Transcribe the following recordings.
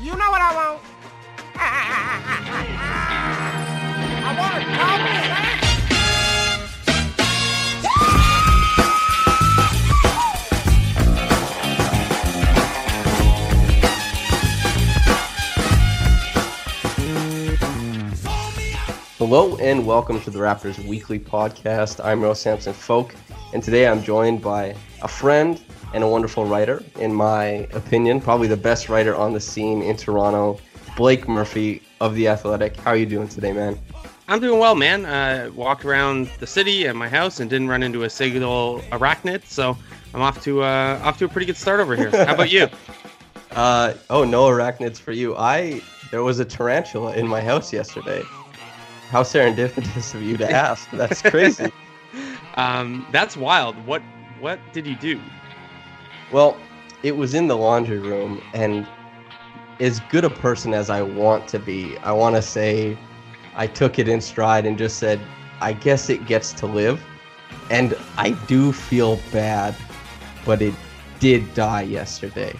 You know what I want? I want a cowboy Hello and welcome to the Raptors Weekly Podcast. I'm Rose Samson Folk, and today I'm joined by a friend and a wonderful writer, in my opinion, probably the best writer on the scene in Toronto, Blake Murphy of The Athletic. How are you doing today, man? I'm doing well, man. Uh, walked around the city and my house and didn't run into a single arachnid, so I'm off to uh, off to a pretty good start over here. How about you? Uh, oh, no arachnids for you. I there was a tarantula in my house yesterday. How serendipitous of you to ask. That's crazy. Um, that's wild. What what did you do? Well, it was in the laundry room, and as good a person as I want to be, I want to say I took it in stride and just said, I guess it gets to live. And I do feel bad, but it did die yesterday.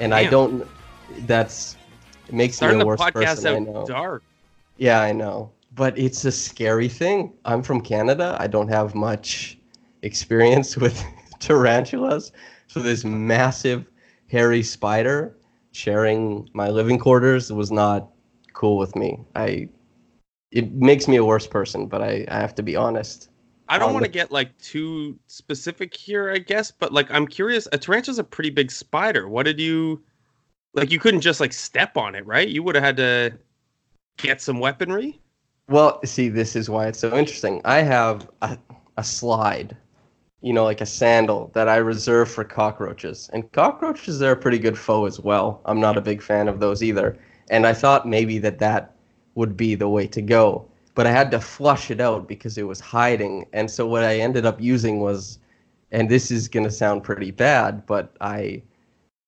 And I don't, that's, it makes Starting me a the worse podcast person. I know. dark. Yeah, I know. But it's a scary thing. I'm from Canada. I don't have much experience with tarantulas. So this massive hairy spider sharing my living quarters was not cool with me. I it makes me a worse person, but I, I have to be honest. I don't want to get like too specific here, I guess, but like I'm curious. A tarantula's a pretty big spider. What did you like? You couldn't just like step on it, right? You would have had to get some weaponry. Well, see, this is why it's so interesting. I have a, a slide, you know, like a sandal that I reserve for cockroaches. And cockroaches, they're a pretty good foe as well. I'm not a big fan of those either. And I thought maybe that that would be the way to go. But I had to flush it out because it was hiding. And so what I ended up using was, and this is going to sound pretty bad, but I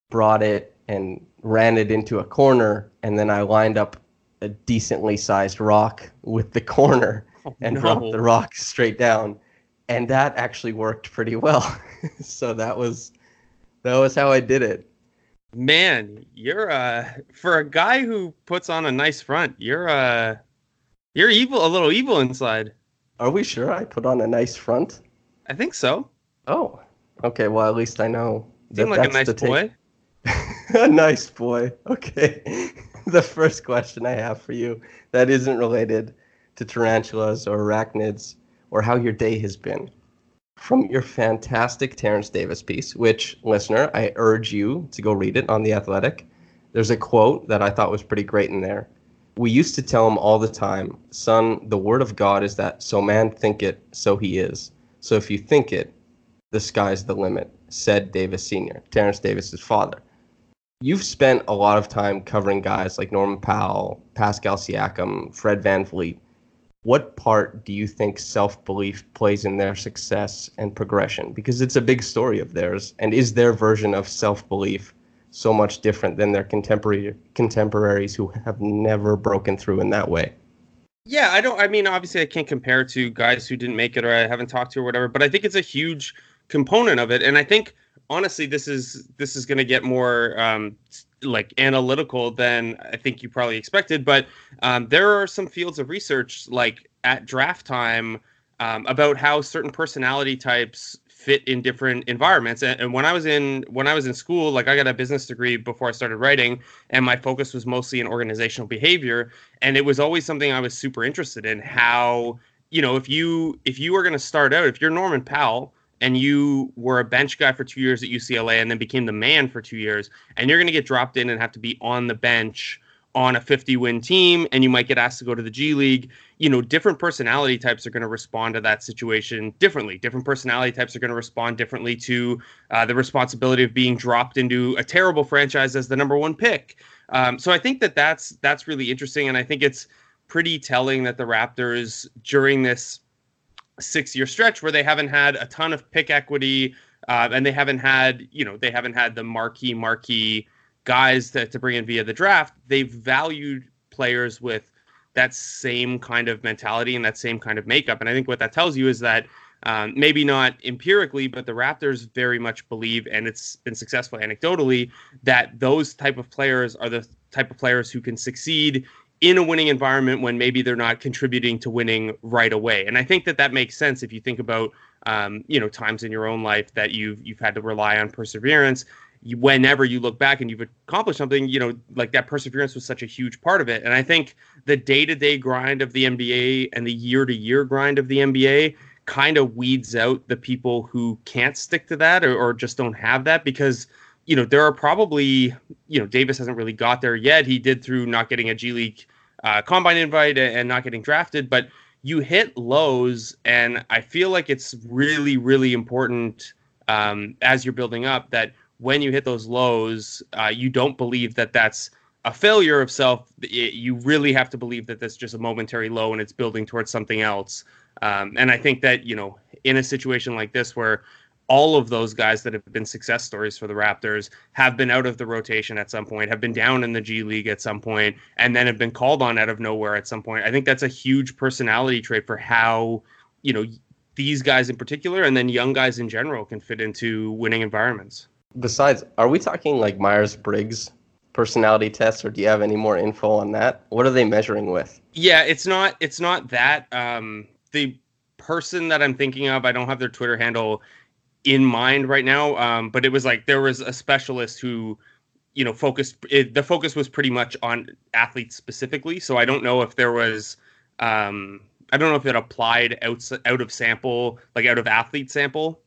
brought it and ran it into a corner. And then I lined up a decently sized rock with the corner Oh, and no. dropped the rock straight down and that actually worked pretty well so that was that was how i did it Man, you're uh for a guy who puts on a nice front, you're uh you're evil a little evil inside. are we sure i put on a nice front I think so. oh okay well at least i know Seem like a nice boy. a nice boy okay the first question i have for you that isn't related to tarantulas or arachnids or how your day has been from your fantastic Terence Davis piece, which, listener, I urge you to go read it on The Athletic. There's a quote that I thought was pretty great in there. We used to tell him all the time, son, the word of God is that so man think it, so he is. So if you think it, the sky's the limit, said Davis Sr., Terence Davis's father. You've spent a lot of time covering guys like Norman Powell, Pascal Siakam, Fred VanVleet. What part do you think self belief plays in their success and progression? Because it's a big story of theirs. And is their version of self belief so much different than their contemporary contemporaries who have never broken through in that way. Yeah, I don't. I mean, obviously, I can't compare to guys who didn't make it or I haven't talked to or whatever. But I think it's a huge component of it, and I think honestly, this is this is going to get more um, like analytical than I think you probably expected. But um, there are some fields of research, like at draft time, um, about how certain personality types fit in different environments. And, and, when I was in when I was in school, like I got a business degree before I started writing, and my focus was mostly in organizational behavior. And it was always something I was super interested in. How you know if you if you were going to start out, if you're Norman Powell and you were a bench guy for two years at UCLA and then became the man for two years, and you're going to get dropped in and have to be on the bench on a 50 win team and you might get asked to go to the G League, you know, different personality types are going to respond to that situation differently. Different personality types are going to respond differently to uh, the responsibility of being dropped into a terrible franchise as the number one pick. Um, so I think that that's that's really interesting, and I think it's pretty telling that the Raptors during this six year stretch where they haven't had a ton of pick equity uh, and they haven't had you know they haven't had the marquee marquee guys to, to bring in via the draft, they've valued players with that same kind of mentality and that same kind of makeup. And I think what that tells you is that um, maybe not empirically, but the Raptors very much believe, and it's been successful anecdotally, that those type of players are the type of players who can succeed in a winning environment when maybe they're not contributing to winning right away. And I think that that makes sense if you think about um, you know times in your own life that you've you've had to rely on perseverance you, whenever you look back and you've accomplished something, you know, like that perseverance was such a huge part of it. And I think the day to day grind of the NBA and the year to year grind of the NBA kind of weeds out the people who can't stick to that or, or just don't have that because, you know, there are probably, you know, Davis hasn't really got there yet. He did through not getting a G League uh, combine invite and not getting drafted, but you hit lows. And I feel like it's really, really important um, as you're building up that when you hit those lows, uh, you don't believe that that's a failure of self. It, you really have to believe that that's just a momentary low and it's building towards something else. Um, and I think that, you know, in a situation like this where all of those guys that have been success stories for the Raptors have been out of the rotation at some point, have been down in the G League at some point, and then have been called on out of nowhere at some point. I think that's a huge personality trait for how, you know, these guys in particular and then young guys in general can fit into winning environments besides, are we talking like Myers Briggs personality tests, or do you have any more info on that? What are they measuring with? Yeah, it's not it's not that. Um, the person that I'm thinking of, I don't have their Twitter handle in mind right now, um, but it was like there was a specialist who you know focused it, the focus was pretty much on athletes specifically so i don't know if there was um i don't know if it applied out out of sample like out of athlete sample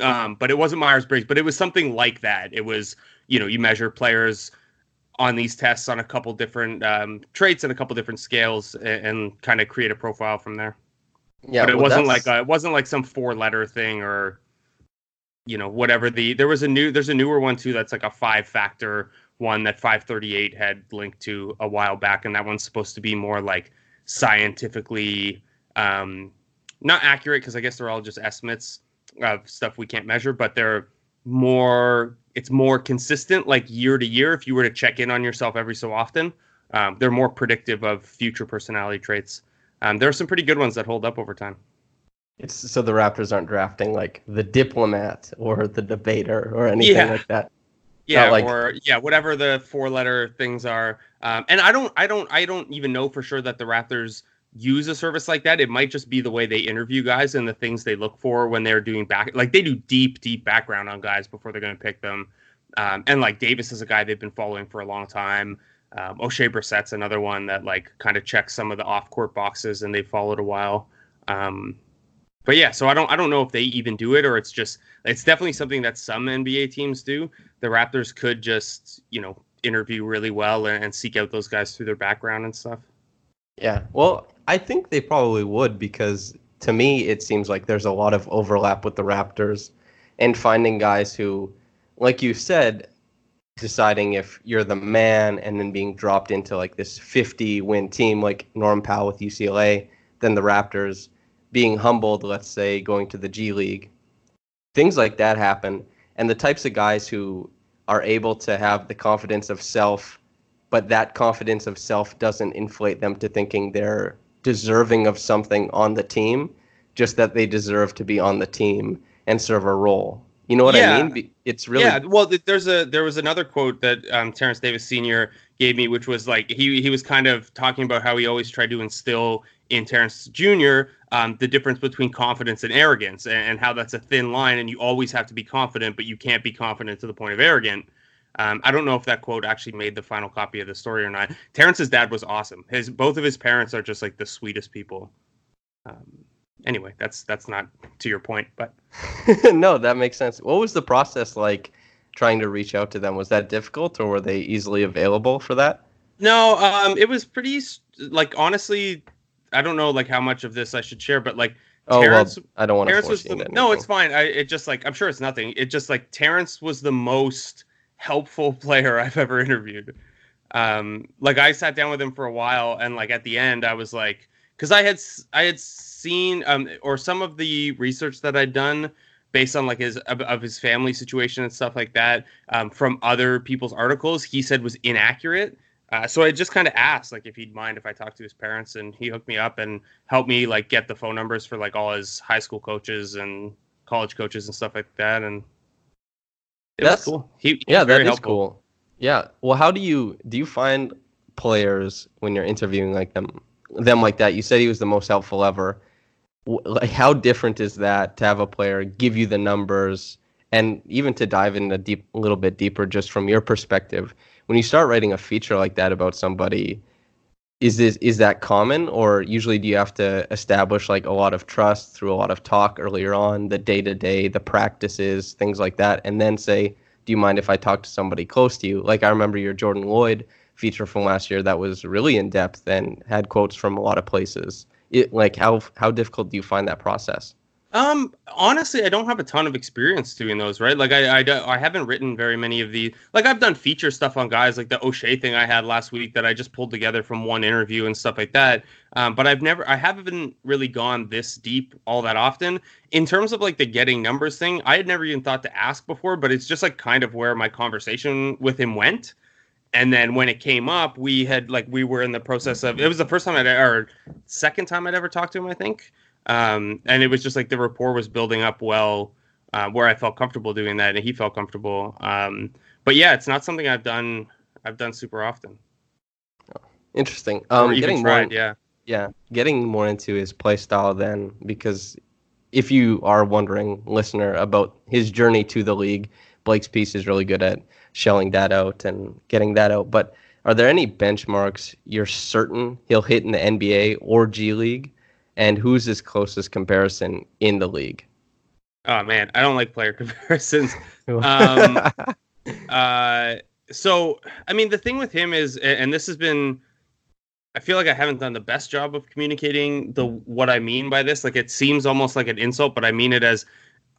um, but it wasn't Myers Briggs, but it was something like that. It was, you know, you measure players on these tests on a couple different um, traits and a couple different scales and, and kind of create a profile from there. Yeah, but it well, wasn't that's... like a, it wasn't like some four letter thing or you know whatever the there was a new there's a newer one too that's like a five factor one that 538 had linked to a while back and that one's supposed to be more like scientifically um not accurate because I guess they're all just estimates of stuff we can't measure, but they're more it's more consistent like year to year if you were to check in on yourself every so often um, they're more predictive of future personality traits. Um, there are some pretty good ones that hold up over time it's so the raptors aren't drafting like the diplomat or the debater or anything yeah. like that yeah like... or yeah whatever the four letter things are um, and i don't i don't i don't even know for sure that the raptors use a service like that. It might just be the way they interview guys and the things they look for when they're doing back. Like they do deep, deep background on guys before they're going to pick them. Um, and like Davis is a guy they've been following for a long time. Um, Oshae Brissett's another one that like kind of checks some of the off court boxes and they followed a while. Um, but yeah, so I don't I don't know if they even do it or it's just it's definitely something that some NBA teams do. The Raptors could just you know interview really well and, and seek out those guys through their background and stuff. Yeah, well, I think they probably would because to me it seems like there's a lot of overlap with the Raptors and finding guys who, like you said, deciding if you're the man and then being dropped into like this 50 win team like Norm Powell with UCLA, then the Raptors being humbled, let's say, going to the G League. Things like that happen. And the types of guys who are able to have the confidence of self, but that confidence of self doesn't inflate them to thinking they're deserving of something on the team, just that they deserve to be on the team and serve a role. You know what Yeah. I mean? It's really yeah. Well, there's a there was another quote that um, Terence Davis Sr. gave me, which was like he he was kind of talking about how he always tried to instill in Terence Jr. Um, the difference between confidence and arrogance, and, and how that's a thin line, and you always have to be confident, but you can't be confident to the point of arrogant. Um, I don't know if that quote actually made the final copy of the story or not. Terence's dad was awesome. His both of his parents are just like the sweetest people. Um, anyway, that's that's not to your point, but no, that makes sense. What was the process like trying to reach out to them? Was that difficult or were they easily available for that? No, um, it was pretty like honestly, I don't know like how much of this I should share, but like Oh, Terence, well, I don't want to Terence force was you the, into no, it's fine. I it just like I'm sure it's nothing. It just like Terence was the most helpful player I've ever interviewed. Um, like I sat down with him for a while, and like at the end, I was like, because I had I had seen um or some of the research that I'd done based on like his of, of his family situation and stuff like that um, from other people's articles he said was inaccurate uh, so I just kind of asked like if he'd mind if I talked to his parents, and he hooked me up and helped me like get the phone numbers for like all his high school coaches and college coaches and stuff like that. And it That's- was cool. He, Yeah, that is helpful. cool. Yeah. Well, how do you do you find players when you're interviewing like them them like that? You said he was the most helpful ever. Like, how different is that to have a player give you the numbers and even to dive in a deep, a little bit deeper, just from your perspective, when you start writing a feature like that about somebody, is this is that common, or usually do you have to establish like a lot of trust through a lot of talk earlier on, the day to day, the practices, things like that, and then say, do you mind if I talk to somebody close to you? Like I remember your Jordan Loyd feature from last year that was really in depth and had quotes from a lot of places. It like how how difficult do you find that process? Um, honestly, I don't have a ton of experience doing those, right? Like, I, I, I haven't written very many of the, like, I've done feature stuff on guys, like the Oshae thing I had last week that I just pulled together from one interview and stuff like that. Um, but I've never, I haven't really gone this deep all that often. In terms of like the getting numbers thing, I had never even thought to ask before, but it's just like kind of where my conversation with him went. And then when it came up, we had like we were in the process of it was the first time I'd or second time I'd ever talked to him, I think. Um, and it was just like the rapport was building up well, uh, where I felt comfortable doing that, and he felt comfortable. Um, but yeah, it's not something I've done. I've done super often. Interesting. Um, getting tried. more, Yeah. yeah, getting more into his play style then, because if you are wondering, listener, about his journey to the league, Blake's piece is really good at shelling that out and getting that out. But are there any benchmarks you're certain he'll hit in the NBA or G League? And who's his closest comparison in the league? Oh man, I don't like player comparisons. Um, Uh, so I mean, the thing with him is, and this has been, I feel like I haven't done the best job of communicating the what I mean by this. Like, it seems almost like an insult, but I mean it as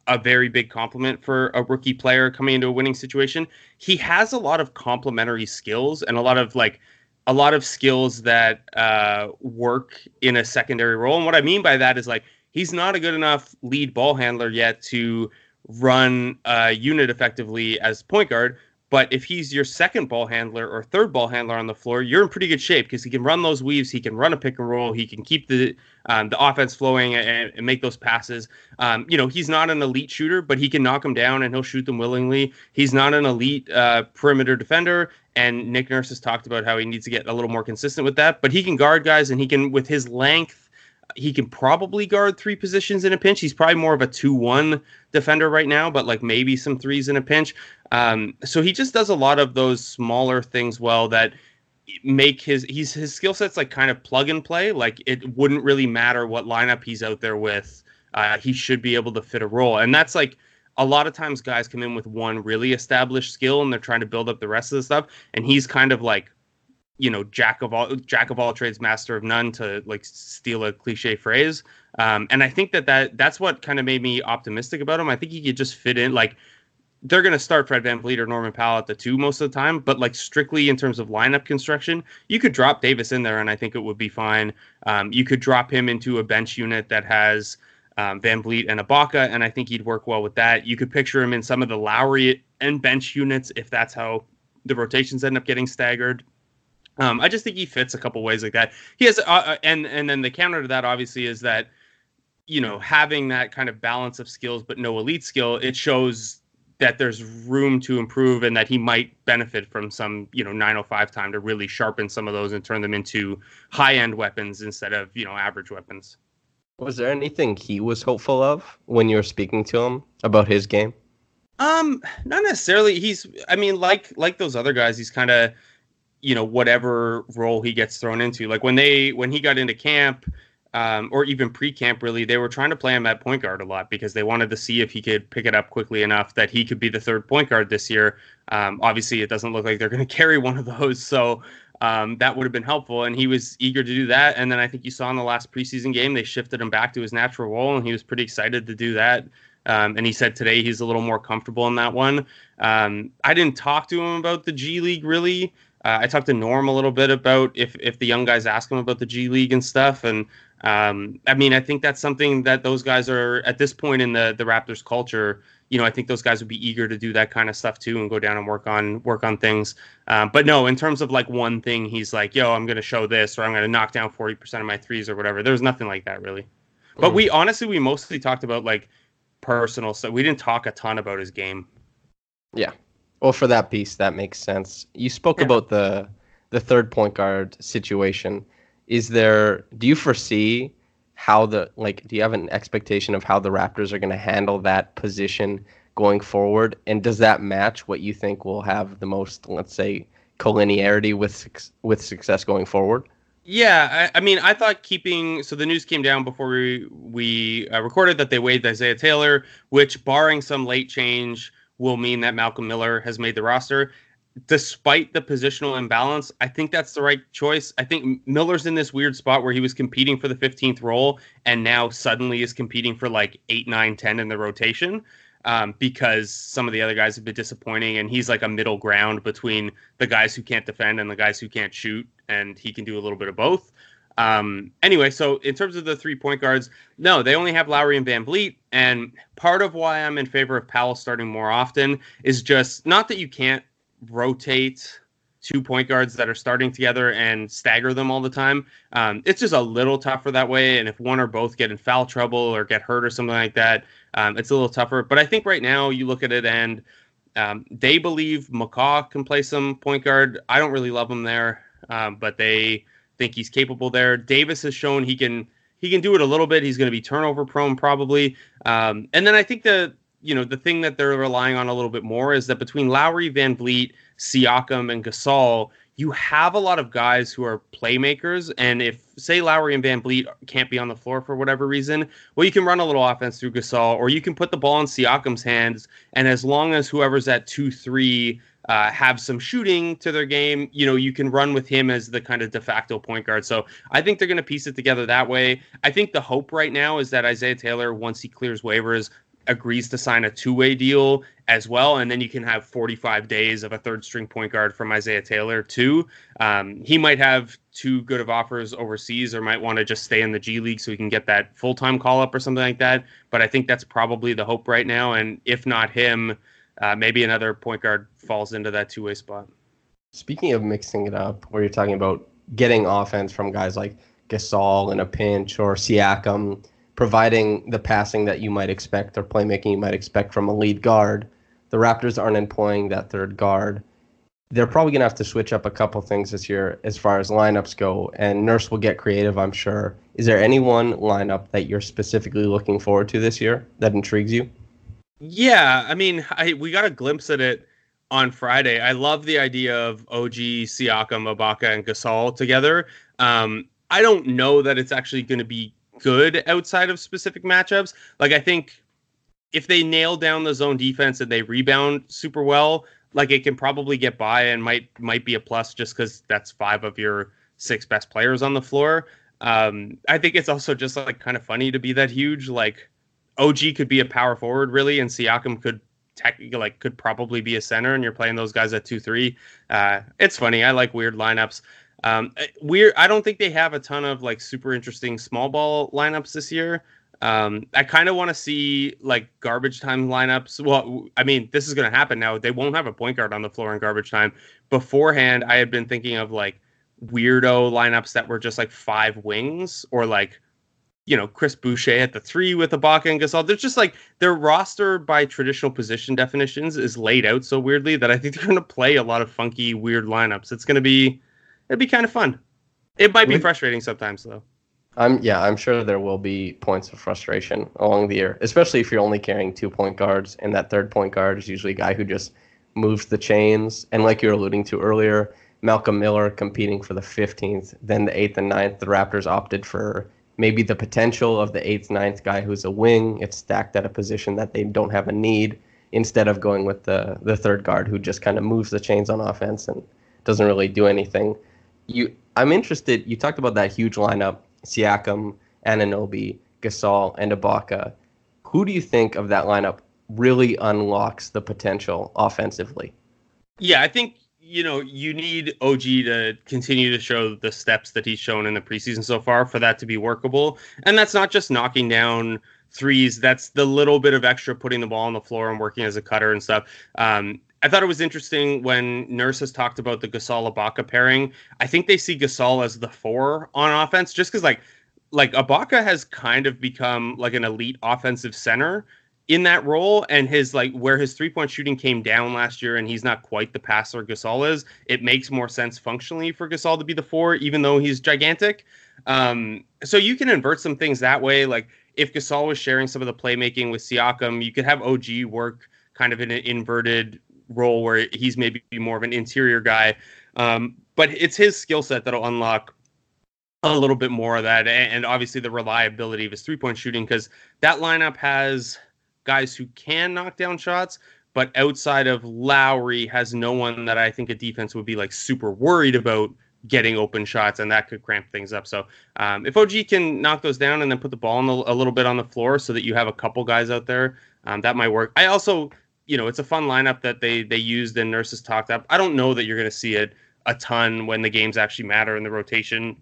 a very big compliment for a rookie player coming into a winning situation. He has a lot of complementary skills and a lot of like a lot of skills that uh, work in a secondary role. And what I mean by that is like he's not a good enough lead ball handler yet to run a unit effectively as point guard. But if he's your second ball handler or third ball handler on the floor, you're in pretty good shape because he can run those weaves, he can run a pick and roll, he can keep the um, the offense flowing and, and make those passes. Um, you know, he's not an elite shooter, but he can knock them down and he'll shoot them willingly. He's not an elite uh, perimeter defender, and Nick Nurse has talked about how he needs to get a little more consistent with that. But he can guard guys, and he can with his length he can probably guard three positions in a pinch. He's probably more of a two-one defender right now, but like maybe some threes in a pinch. Um, so he just does a lot of those smaller things well that make his he's his skill sets like kind of plug and play. Like it wouldn't really matter what lineup he's out there with. Uh, he should be able to fit a role, and that's like a lot of times guys come in with one really established skill and they're trying to build up the rest of the stuff, and he's kind of like you know jack of all jack of all trades master of none to like steal a cliche phrase. Um, and i think that, that that's what kind of made me optimistic about him. I think he could just fit in like they're going to start fred VanVleet or norman powell at the two most of the time but like strictly in terms of lineup construction you could drop davis in there and i think it would be fine. Um, you could drop him into a bench unit that has um, VanVleet and Ibaka, and i think he'd work well with that. You could picture him in some of the lowry and bench units if that's how the rotations end up getting staggered. Um, I just think he fits a couple ways like that. He has, uh, uh, and and then the counter to that obviously is that you know having that kind of balance of skills but no elite skill, it shows that there's room to improve and that he might benefit from some you know 905 time to really sharpen some of those and turn them into high end weapons instead of you know average weapons. Was there anything he was hopeful of when you were speaking to him about his game? Um, not necessarily. He's, I mean, like like those other guys, he's kind of, you know, whatever role he gets thrown into. Like when they when he got into camp, um, or even pre-camp, really, they were trying to play him at point guard a lot because they wanted to see if he could pick it up quickly enough that he could be the third point guard this year. Um, obviously, it doesn't look like they're going to carry one of those, so um, that would have been helpful. And he was eager to do that. And then I think you saw in the last preseason game, they shifted him back to his natural role, and he was pretty excited to do that. Um, and he said today he's a little more comfortable in that one. Um, I didn't talk to him about the G League really. Uh, I talked to Norm a little bit about if if the young guys ask him about the G League and stuff. And um, I mean, I think that's something that those guys are at this point in the the Raptors culture. You know, I think those guys would be eager to do that kind of stuff too and go down and work on work on things. Um, but no, in terms of like one thing, he's like, "Yo, I'm going to show this," or "I'm going to knock down 40% of my threes or whatever. There's nothing like that really. But mm. we honestly, we mostly talked about like personal stuff. We didn't talk a ton about his game. Yeah. Well, for that piece, that makes sense. You spoke yeah. about the the third point guard situation. Is there? Do you foresee how the like? Do you have an expectation of how the Raptors are going to handle that position going forward? And does that match what you think will have the most, let's say, collinearity with with success going forward? Yeah, I, I, mean, I thought keeping so the news came down before we we uh, recorded that they waived Isaiah Taylor, which, barring some late change, will mean that Malcolm Miller has made the roster. Despite the positional imbalance, I think that's the right choice. I think Miller's in this weird spot where he was competing for the 15th role and now suddenly is competing for like 8, 9, 10 in the rotation um, because some of the other guys have been disappointing, and he's like a middle ground between the guys who can't defend and the guys who can't shoot, and he can do a little bit of both. Um, anyway, so in terms of the three point guards, no, they only have Lowry and VanVleet, and part of why I'm in favor of Powell starting more often is just not that you can't rotate two point guards that are starting together and stagger them all the time. Um, it's just a little tougher that way. And if one or both get in foul trouble or get hurt or something like that, um, it's a little tougher. But I think right now you look at it and um, they believe McCaw can play some point guard. I don't really love him there, um, but they think he's capable there. Davis has shown he can he can do it a little bit. He's going to be turnover prone probably. Um, and then I think the you know the thing that they're relying on a little bit more is that between Lowry, VanVleet, Siakam, and Gasol, you have a lot of guys who are playmakers. And if, say, Lowry and VanVleet can't be on the floor for whatever reason, well, you can run a little offense through Gasol, or you can put the ball in Siakam's hands. And as long as whoever's at 2 3 uh, have some shooting to their game, you know, you can run with him as the kind of de facto point guard. So I think they're going to piece it together that way. I think the hope right now is that Isaiah Taylor, once he clears waivers, agrees to sign a two-way deal as well, and then you can have 45 days of a third-string point guard from Isaiah Taylor too. Um, he might have too good of offers overseas, or might want to just stay in the G League so he can get that full-time call-up or something like that. But I think that's probably the hope right now, and if not him, uh, maybe another point guard falls into that two-way spot. Speaking of mixing it up, where you're talking about getting offense from guys like Gasol in a pinch or Siakam providing the passing that you might expect or playmaking you might expect from a lead guard. The Raptors aren't employing that third guard. They're probably going to have to switch up a couple things this year as far as lineups go, and Nurse will get creative, I'm sure. Is there any one lineup that you're specifically looking forward to this year that intrigues you? Yeah, I mean, I, we got a glimpse at it on Friday. I love the idea of OG, Siakam, Ibaka, and Gasol together. Um, I don't know that it's actually going to be good outside of specific matchups. Like I think if they nail down the zone defense and they rebound super well, like it can probably get by and might might be a plus just because that's five of your six best players on the floor. Um, I think it's also just like kind of funny to be that huge. Like OG could be a power forward really, and Siakam could technically like could probably be a center, and you're playing those guys at two three. Uh, it's funny. I like weird lineups. Um, eh, we're I don't think they have a ton of like super interesting small ball lineups this year. Um, I kind of want to see like garbage time lineups. Well, I mean, this is going to happen now. They won't have a point guard on the floor in garbage time. Beforehand, I had been thinking of like weirdo lineups that were just like five wings or like you know Chris Boucher at the three with Ibaka and Gasol. They're just like their roster by traditional position definitions is laid out so weirdly that I think they're going to play a lot of funky, weird lineups. It's going to be it'd be kind of fun. It might be frustrating sometimes though. I'm yeah, I'm sure there will be points of frustration along the year, especially if you're only carrying two point guards, and that third point guard is usually a guy who just moves the chains. And like you were alluding to earlier, Malcolm Miller competing for the 15th, then the eighth and 9th. The Raptors opted for maybe the potential of the eighth, ninth guy who's a wing. It's stacked at a position that they don't have a need instead of going with the the third guard who just kind of moves the chains on offense and doesn't really do anything. You, I'm interested. You talked about that huge lineup Siakam, Anunoby, Gasol, and Ibaka. Who do you think of that lineup really unlocks the potential offensively? Yeah, I think you know you need OG to continue to show the steps that he's shown in the preseason so far for that to be workable, and that's not just knocking down threes. That's the little bit of extra putting the ball on the floor and working as a cutter and stuff. Um, I thought it was interesting when Nurse has talked about the Gasol Ibaka pairing. I think they see Gasol as the four on offense, just because like like Ibaka has kind of become like an elite offensive center in that role, and his like where his three point shooting came down last year, and he's not quite the passer Gasol is. It makes more sense functionally for Gasol to be the four, even though he's gigantic. Um, so you can invert some things that way. Like if Gasol was sharing some of the playmaking with Siakam, you could have OG work kind of in an inverted role where he's maybe more of an interior guy. Um, but it's his skill set that'll unlock a little bit more of that, and obviously the reliability of his three point shooting because that lineup has guys who can knock down shots, but outside of Lowry, has no one that I think a defense would be like super worried about getting open shots, and that could cramp things up. So um, if OG can knock those down and then put the ball the, a little bit on the floor so that you have a couple guys out there, um, that might work. I also you know, it's a fun lineup that they they used and Nurse's talked up. I don't know that you're going to see it a ton when the games actually matter and the rotation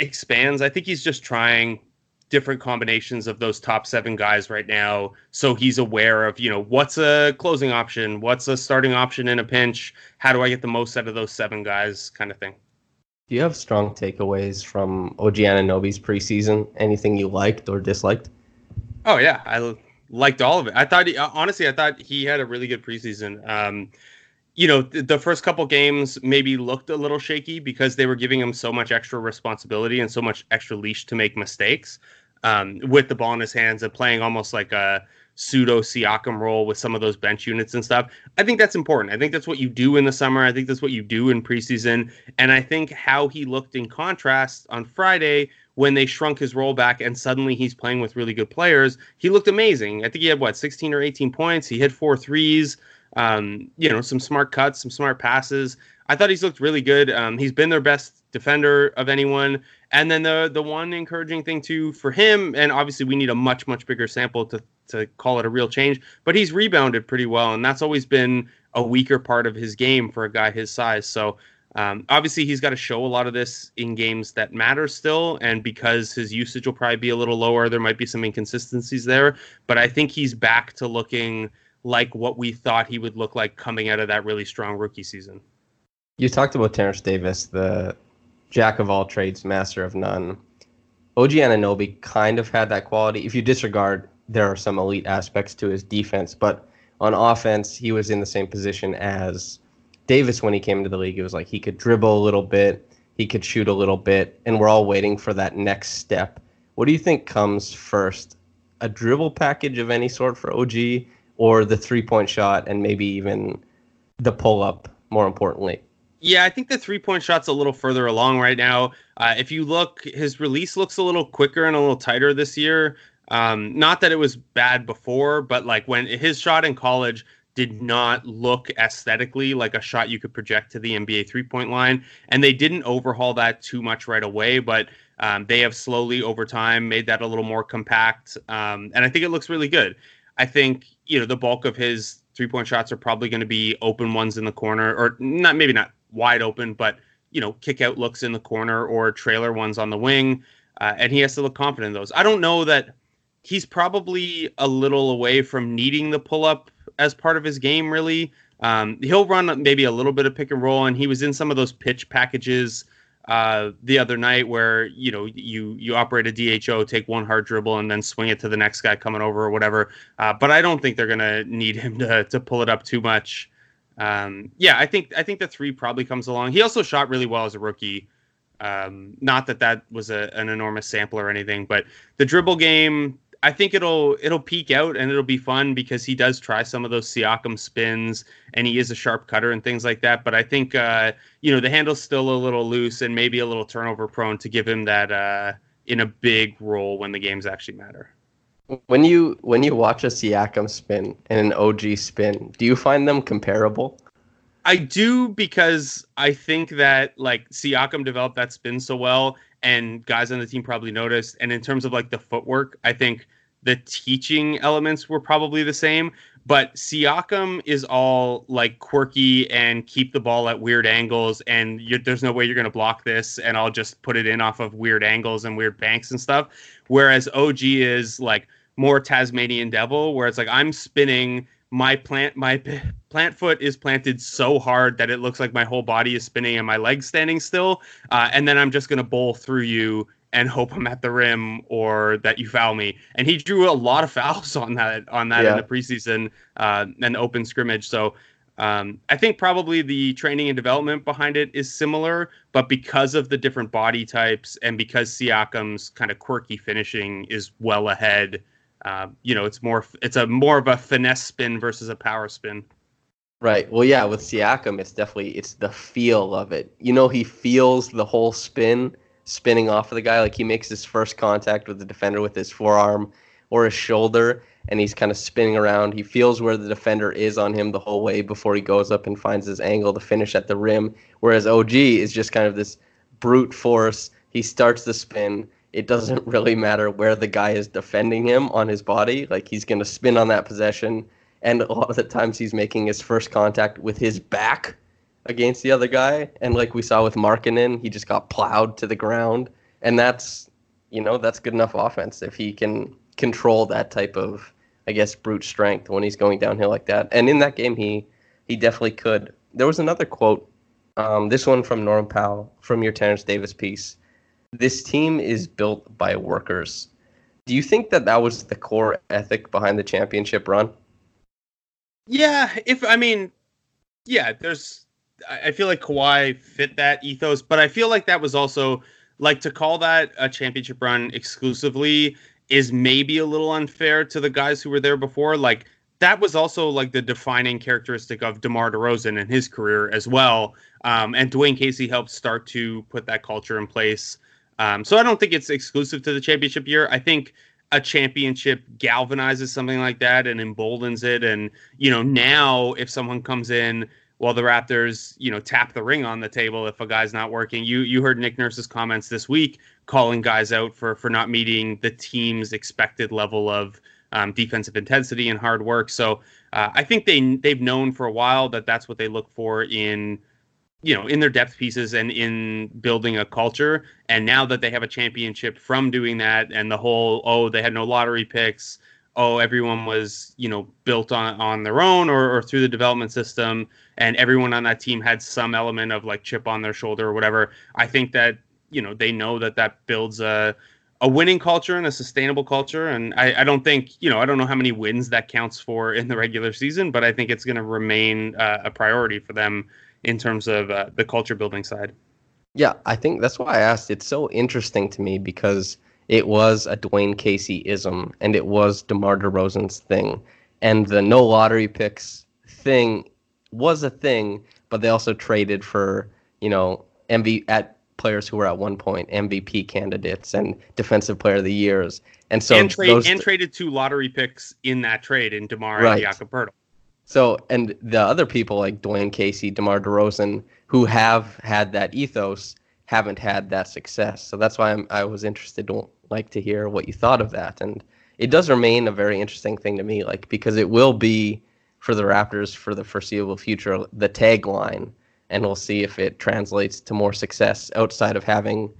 expands. I think he's just trying different combinations of those top seven guys right now, so he's aware of you know what's a closing option, what's a starting option in a pinch, how do I get the most out of those seven guys, kind of thing. Do you have strong takeaways from OG Anunoby's preseason? Anything you liked or disliked? Oh yeah, I liked all of it. I thought, he, honestly, I thought he had a really good preseason. Um, you know, th- the first couple games maybe looked a little shaky because they were giving him so much extra responsibility and so much extra leash to make mistakes um, with the ball in his hands and playing almost like a pseudo Siakam role with some of those bench units and stuff. I think that's important. I think that's what you do in the summer. I think that's what you do in preseason. And I think how he looked in contrast on Friday when they shrunk his role back and suddenly he's playing with really good players, he looked amazing. I think he had what 16 or 18 points. He hit four threes. Um, you know, some smart cuts, some smart passes. I thought he's looked really good. Um, he's been their best defender of anyone. And then the the one encouraging thing too for him, and obviously we need a much much bigger sample to to call it a real change. But he's rebounded pretty well, and that's always been a weaker part of his game for a guy his size. So um, obviously, he's got to show a lot of this in games that matter still, and because his usage will probably be a little lower, there might be some inconsistencies there. But I think he's back to looking like what we thought he would look like coming out of that really strong rookie season. You talked about Terence Davis, the jack of all trades, master of none. OG Anunoby kind of had that quality. If you disregard, there are some elite aspects to his defense, but on offense, he was in the same position as Davis, when he came into the league, it was like he could dribble a little bit, he could shoot a little bit, and we're all waiting for that next step. What do you think comes first? A dribble package of any sort for OG, or the three point shot, and maybe even the pull up, more importantly? Yeah, I think the three point shot's a little further along right now. Uh, if you look, his release looks a little quicker and a little tighter this year. Um, not that it was bad before, but like when his shot in college did not look aesthetically like a shot you could project to the NBA three point line. And they didn't overhaul that too much right away, but um, they have slowly over time made that a little more compact. Um, and I think it looks really good. I think, you know, the bulk of his three point shots are probably going to be open ones in the corner, or not, maybe not wide open, but, you know, kick out looks in the corner or trailer ones on the wing. Uh, and he has to look confident in those. I don't know that he's probably a little away from needing the pull up as part of his game. Really, um, he'll run maybe a little bit of pick and roll, and he was in some of those pitch packages uh, the other night where you know you you operate a DHO, take one hard dribble, and then swing it to the next guy coming over or whatever. Uh, but I don't think they're gonna need him to to pull it up too much. Um, yeah, I think I think the three probably comes along. He also shot really well as a rookie. Um, not that that was a, an enormous sample or anything, but the dribble game, I think it'll it'll peak out and it'll be fun because he does try some of those Siakam spins and he is a sharp cutter and things like that. But I think uh, you know the handle's still a little loose and maybe a little turnover prone to give him that uh, in a big role when the games actually matter. When you when you watch a Siakam spin and an OG spin, do you find them comparable? I do because I think that like Siakam developed that spin so well, and guys on the team probably noticed. And in terms of like the footwork, I think the teaching elements were probably the same. But Siakam is all like quirky and keep the ball at weird angles, and there's no way you're going to block this, and I'll just put it in off of weird angles and weird banks and stuff. Whereas OG is like more Tasmanian devil, where it's like I'm spinning my plant my plant foot is planted so hard that it looks like my whole body is spinning and my legs standing still uh, and then i'm just going to bowl through you and hope i'm at the rim or that you foul me and he drew a lot of fouls on that on that yeah. in the preseason uh, and open scrimmage so um, I think probably the training and development behind it is similar, but because of the different body types and because Siakam's kind of quirky finishing is well ahead uh, you know, it's more it's a more of a finesse spin versus a power spin. Right. Well, yeah, with Siakam, it's definitely it's the feel of it. You know, he feels the whole spin spinning off of the guy. Like he makes his first contact with the defender with his forearm or his shoulder, and he's kind of spinning around. He feels where the defender is on him the whole way before he goes up and finds his angle to finish at the rim. Whereas OG is just kind of this brute force. He starts the spin it doesn't really matter where the guy is defending him on his body. Like he's going to spin on that possession, and a lot of the times he's making his first contact with his back against the other guy. And like we saw with Markkanen, he just got plowed to the ground, and that's you know that's good enough offense if he can control that type of I guess brute strength when he's going downhill like that. And in that game, he he definitely could. There was another quote, um, this one from Norm Powell from your Terence Davis piece this team is built by workers. Do you think that that was the core ethic behind the championship run? Yeah, if I mean, yeah, there's. I feel like Kawhi fit that ethos, but I feel like that was also like to call that a championship run exclusively is maybe a little unfair to the guys who were there before. Like that was also like the defining characteristic of DeMar DeRozan in his career as well. Um, and Dwane Casey helped start to put that culture in place. Um, so I don't think it's exclusive to the championship year. I think a championship galvanizes something like that and emboldens it. And you know, now if someone comes in while the Raptors, you know, tap the ring on the table if a guy's not working. You you heard Nick Nurse's comments this week calling guys out for for not meeting the team's expected level of um, defensive intensity and hard work. So uh, I think they they've known for a while that that's what they look for in you know in their depth pieces and in building a culture. And now that they have a championship from doing that and the whole oh they had no lottery picks. Oh everyone was you know built on on their own or, or through the development system. And everyone on that team had some element of like chip on their shoulder or whatever. I think that you know they know that that builds a a winning culture and a sustainable culture. And I, I don't think you know i don't know how many wins that counts for in the regular season but i think it's going to remain uh, a priority for them in terms of uh, the culture building side. Yeah, I think that's why I asked. It's so interesting to me because it was a Dwane Casey ism and it was DeMar DeRozan's thing. And the no lottery picks thing was a thing, but they also traded for, you know, MV at players who were at one point MVP candidates and defensive player of the years. And so and, trade, and traded two lottery picks in that trade in DeMar right. and Jakob Poeltl. So, and the other people like Dwane Casey, DeMar DeRozan, who have had that ethos, haven't had that success. So that's why I'm, I was interested to like to hear what you thought of that. And it does remain a very interesting thing to me, like because it will be for the Raptors for the foreseeable future the tagline, and we'll see if it translates to more success outside of having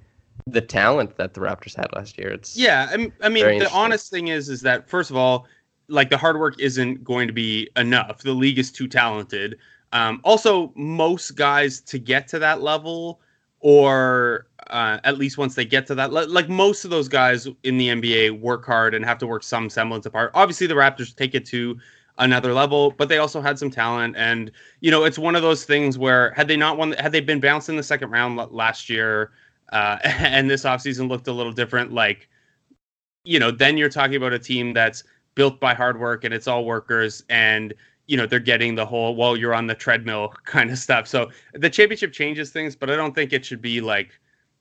the talent that the Raptors had last year. It's Yeah, I mean, I mean the honest thing is, is that first of all, like the hard work isn't going to be enough. The league is too talented. Um, also, most guys to get to that level, or uh, at least once they get to that, le- like most of those guys in the NBA work hard and have to work some semblance of hard. Obviously, the Raptors take it to another level, but they also had some talent, and you know, it's one of those things where had they not won, had they been bounced in the second round last year, uh, and this offseason looked a little different, like you know, then you're talking about a team that's built by hard work and it's all workers and you know they're getting the whole well you're on the treadmill kind of stuff. So the championship changes things but i don't think it should be like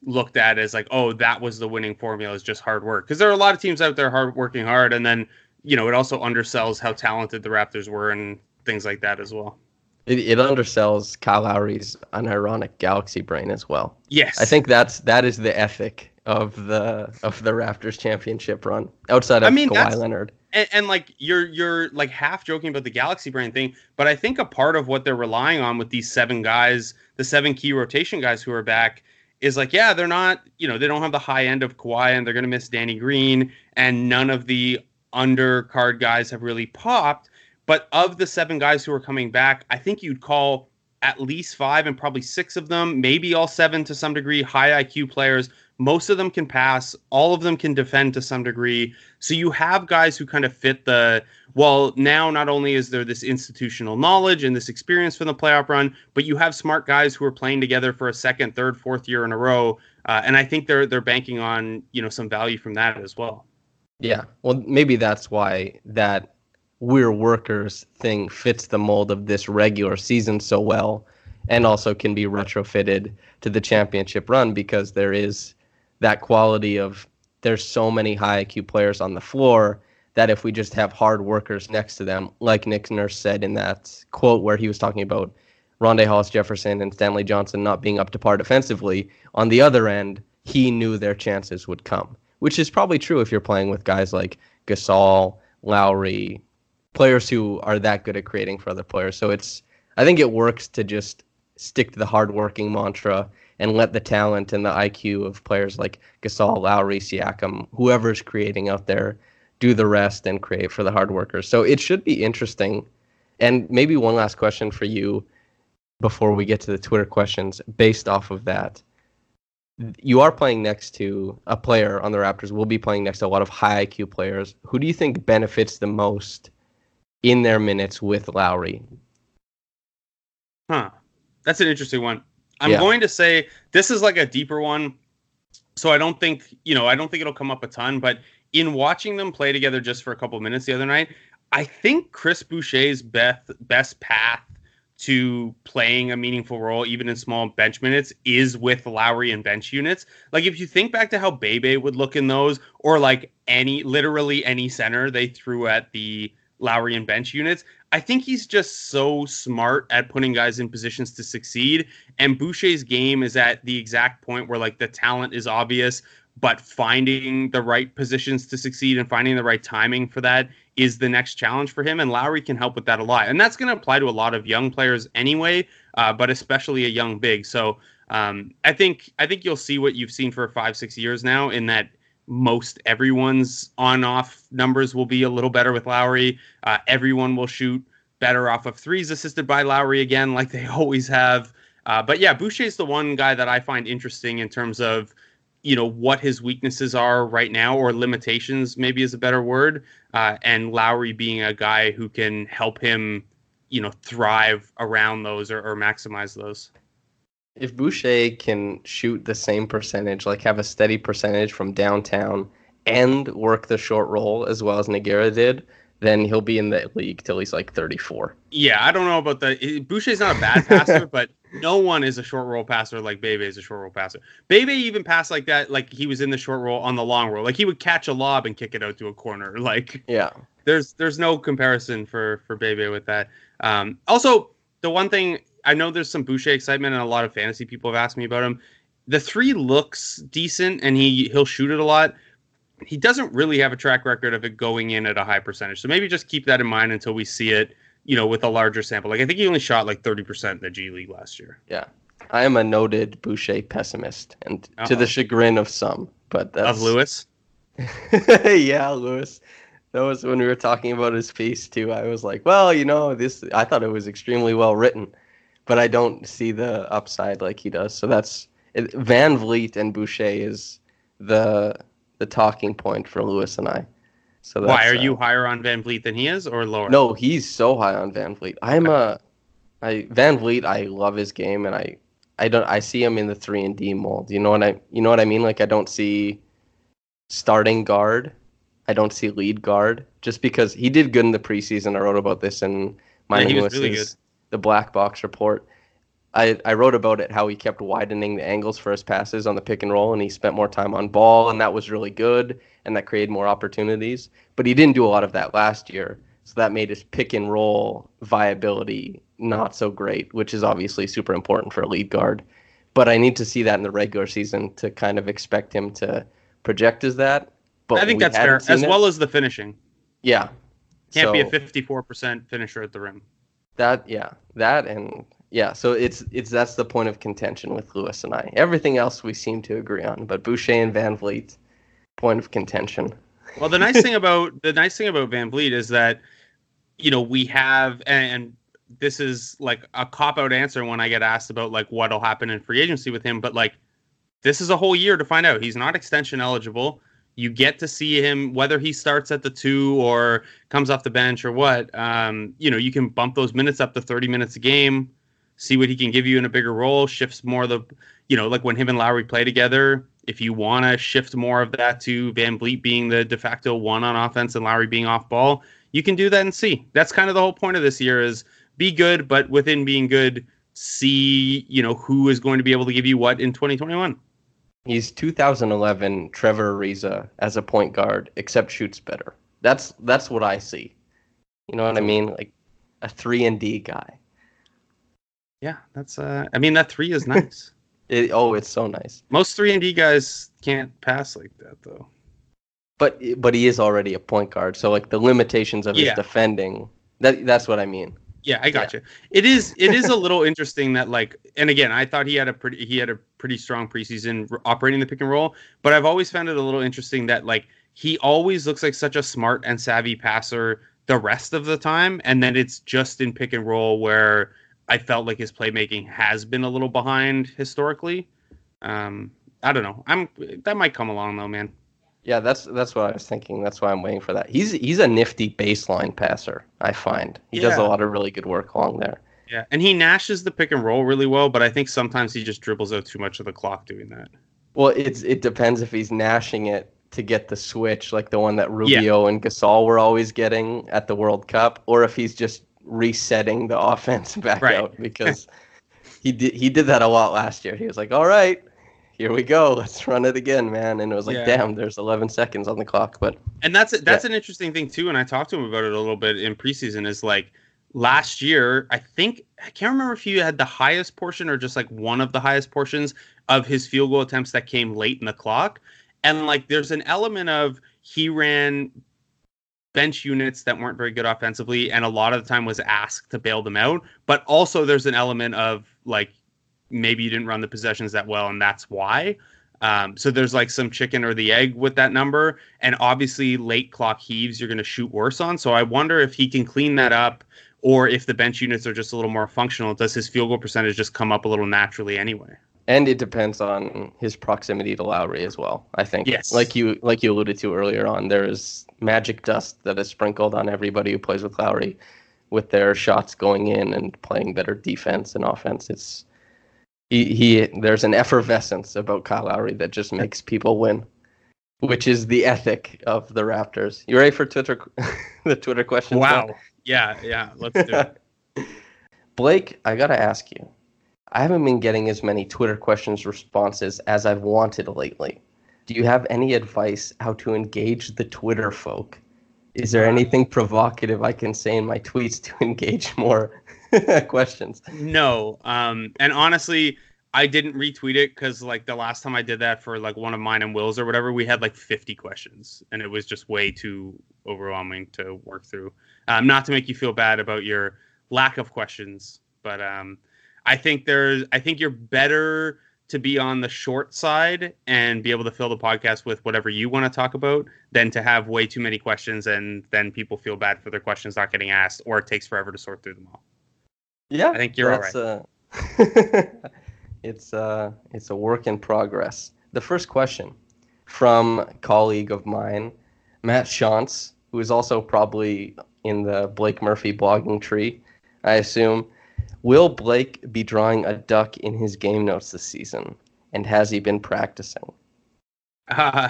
looked at as like oh that was the winning formula is just hard work. Because there are a lot of teams out there hard working hard and then you know it also undersells how talented the raptors were and things like that as well. It, it undersells Kyle Lowry's unironic galaxy brain as well. yes. I think that's that is the ethic of the of the Raptors championship run outside of I mean, Kawhi Leonard. and, and like you're you're like half joking about the galaxy brain thing but i think a part of what they're relying on with these seven guys the seven key rotation guys who are back is like yeah they're not you know they don't have the high end of Kawhi and they're going to miss Danny Green and none of the undercard guys have really popped but of the seven guys who are coming back i think you'd call at least five and probably six of them maybe all seven to some degree high IQ players most of them can pass all of them can defend to some degree so you have guys who kind of fit the well, now not only is there this institutional knowledge and this experience from the playoff run, but you have smart guys who are playing together for a second, third, fourth year in a row. Uh, and I think they're they're banking on, you know, some value from that as well. Yeah. Well, maybe that's why that we're workers thing fits the mold of this regular season so well and also can be retrofitted to the championship run because there is that quality of there's so many high IQ players on the floor that if we just have hard workers next to them, like Nick Nurse said in that quote where he was talking about Rondae Hollis Jefferson and Stanley Johnson not being up to par defensively, on the other end, he knew their chances would come, which is probably true if you're playing with guys like Gasol, Lowry, players who are that good at creating for other players. So it's I think it works to just stick to the hardworking mantra and let the talent and the IQ of players like Gasol, Lowry, Siakam, whoever's creating out there, do the rest and create for the hard workers. So it should be interesting. And maybe one last question for you before we get to the Twitter questions based off of that. You are playing next to a player on the Raptors. We'll be playing next to a lot of high IQ players. Who do you think benefits the most in their minutes with Lowry? Huh. That's an interesting one. I'm Yeah. going to say this is like a deeper one. So I don't think, you know, I don't think it'll come up a ton, but in watching them play together just for a couple of minutes the other night, I think Chris Boucher's best best path to playing a meaningful role, even in small bench minutes, is with Lowry and bench units. Like if you think back to how Bebe would look in those, or like any literally any center they threw at the Lowry and bench units, I think he's just so smart at putting guys in positions to succeed. And Boucher's game is at the exact point where like the talent is obvious, but finding the right positions to succeed and finding the right timing for that is the next challenge for him. And Lowry can help with that a lot. And that's going to apply to a lot of young players anyway, uh, but especially a young big. So um, I think I think you'll see what you've seen for five six years now in that most everyone's on off numbers will be a little better with Lowry. Uh, everyone will shoot better off of threes assisted by Lowry again, like they always have. Uh, but yeah, Boucher is the one guy that I find interesting in terms of you know what his weaknesses are right now or limitations maybe is a better word uh, and lowry being a guy who can help him you know thrive around those or, or maximize those If Boucher can shoot the same percentage, like have a steady percentage from downtown and work the short roll as well as Nogueira did, then he'll be in the league till he's like 34. yeah i don't know about the boucher's not a bad passer but no one is a short roll passer like Bebe is a short roll passer. Bebe even passed like that, like he was in the short roll on the long roll. Like he would catch a lob and kick it out to a corner. Like Yeah. there's there's no comparison for for Bebe with that. Um, also, the one thing I know there's some Boucher excitement, and a lot of fantasy people have asked me about him. The three looks decent, and he he'll shoot it a lot. He doesn't really have a track record of it going in at a high percentage. So maybe just keep that in mind until we see it, you know, with a larger sample. Like I think he only shot like 30% in the G League last year. Yeah. I am a noted Boucher pessimist, and to Uh-oh. the chagrin of some. But that's Of Lewis. yeah, Lewis. That was when we were talking about his piece too. I was like, well, you know, this. I thought it was extremely well written, but I don't see the upside like he does. So that's it, VanVleet and Boucher is the the talking point for Lewis and I. So that's, Why are uh, you higher on VanVleet than he is, or lower? No, he's so high on VanVleet. I'm a, I VanVleet. I love his game, and I, I don't. I see him in the three and D mold. You know what I? You know what I mean? Like I don't see starting guard. I don't see lead guard just because he did good in the preseason. I wrote about this in my Yeah, he was really good. The black box report. I, I wrote about it how he kept widening the angles for his passes on the pick and roll and he spent more time on ball and that was really good and that created more opportunities. But he didn't do a lot of that last year. So that made his pick and roll viability not so great, which is obviously super important for a lead guard. But I need to see that in the regular season to kind of expect him to project as that. But I think that's fair, as it. well as the finishing. Yeah. Can't be a 54% finisher at the rim. That yeah, that and yeah. So it's it's that's the point of contention with Lewis and I. Everything else we seem to agree on, but Boucher and VanVleet, point of contention. Well, the nice thing about the nice thing about VanVleet is that you know we have and, and this is like a cop out answer when I get asked about like what'll happen in free agency with him, but like this is a whole year to find out. He's not extension eligible. You get to see him whether he starts at the two or comes off the bench or what. Um, you know, you can bump those minutes up to 30 minutes a game, see what he can give you in a bigger role, shifts more of the, you know, like when him and Lowry play together. If you want to shift more of that to VanVleet being the de facto one on offense and Lowry being off ball, you can do that and see. That's kind of the whole point of this year is be good, but within being good, see, you know, who is going to be able to give you what in 2021. He's 2011 Trevor Ariza as a point guard, except shoots better. That's that's what I see. You know what I mean? Like a three and D guy. Yeah, that's uh I mean that 3 is nice. It, oh, it's so nice. Most 3 and D guys can't pass like that though. But but he is already a point guard, so like the limitations of Yeah. his defending. That that's what I mean. Yeah, I got you. It is it is a little interesting that like and again, I thought he had a pretty he had a pretty strong preseason operating the pick and roll, but I've always found it a little interesting that like he always looks like such a smart and savvy passer the rest of the time and then it's just in pick and roll where I felt like his playmaking has been a little behind historically. Um I don't know. I'm that might come along though, man. Yeah, that's that's what I was thinking. That's why I'm waiting for that. He's he's a nifty baseline passer. I find he does a lot of really good work along there. Yeah, and he nashes the pick and roll really well, but I think sometimes he just dribbles out too much of the clock doing that. Well, it's it depends if he's nashing it to get the switch, like the one that Rubio and Gasol were always getting at the World Cup, or if he's just resetting the offense back Right. out because he did he did that a lot last year. He was like, "All right, here we go, let's run it again, man," and it was like, Yeah. "Damn, there's 11 seconds on the clock." But And that's that's an interesting thing too. And I talked to him about it a little bit in preseason. Is like last year, I think I can't remember if he had the highest portion or just like one of the highest portions of his field goal attempts that came late in the clock. And like, there's an element of he ran bench units that weren't very good offensively, and a lot of the time was asked to bail them out. But also, there's an element of like maybe you didn't run the possessions that well, and that's why. Um, so there's like some chicken or the egg with that number, and obviously late clock heaves you're going to shoot worse on. So I wonder if he can clean that up, or if the bench units are just a little more functional. Does his field goal percentage just come up a little naturally anyway? and it depends on his proximity to Lowry as well. I think, Yes. like you like you alluded to earlier on, there is magic dust that is sprinkled on everybody who plays with Lowry, with their shots going in and playing better defense and offense. It's he, he there's an effervescence about Kyle Lowry that just makes people win, which is the ethic of the Raptors. You ready for Twitter the Twitter questions? now? Wow. Yeah, yeah. Let's do it. Blake, I gotta ask you. I haven't been getting as many Twitter questions responses as I've wanted lately. Do you have any advice how to engage the Twitter folk? Is there anything provocative I can say in my tweets to engage more questions? No. Um, and honestly, I didn't retweet it because like the last time I did that for like one of mine and Will's or whatever, we had like 50 questions, and it was just way too overwhelming to work through. Um, not to make you feel bad about your lack of questions, but um, I think there's I think you're better to be on the short side and be able to fill the podcast with whatever you want to talk about than to have way too many questions and then people feel bad for their questions not getting asked or it takes forever to sort through them all. Yeah, I think you're all that's, Uh, it's uh, it's a work in progress. The first question from a colleague of mine, Matt Shantz, who is also probably in the Blake Murphy blogging tree, I assume. Will Blake be drawing a duck in his game notes this season? And has he been practicing? Uh,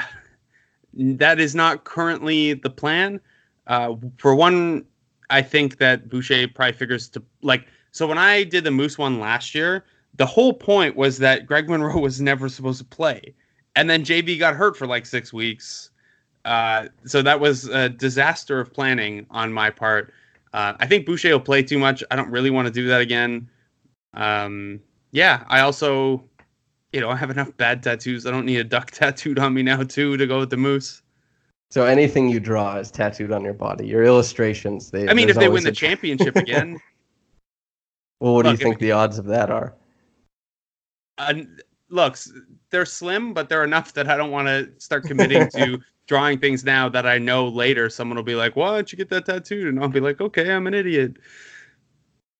that is not currently the plan. Uh, for one, I think that Boucher probably figures to like. So when I did the Moose one last year, the whole point was that Greg Monroe was never supposed to play, and then JB got hurt for like six weeks. Uh, so that was a disaster of planning on my part. Uh, I think Boucher will play too much. I don't really want to do that again. Um, yeah, I also, you know, I have enough bad tattoos. I don't need a duck tattooed on me now too to go with the moose. So anything you draw is tattooed on your body. Your illustrations. They, I mean, if they win the championship again, Well, what do you Look, if- think the odds of that are? uh, look, they're slim, but they're enough that I don't want to start committing to drawing things now that I know later someone will be like, "Why don't you get that tattooed?" And I'll be like, "Okay, I'm an idiot."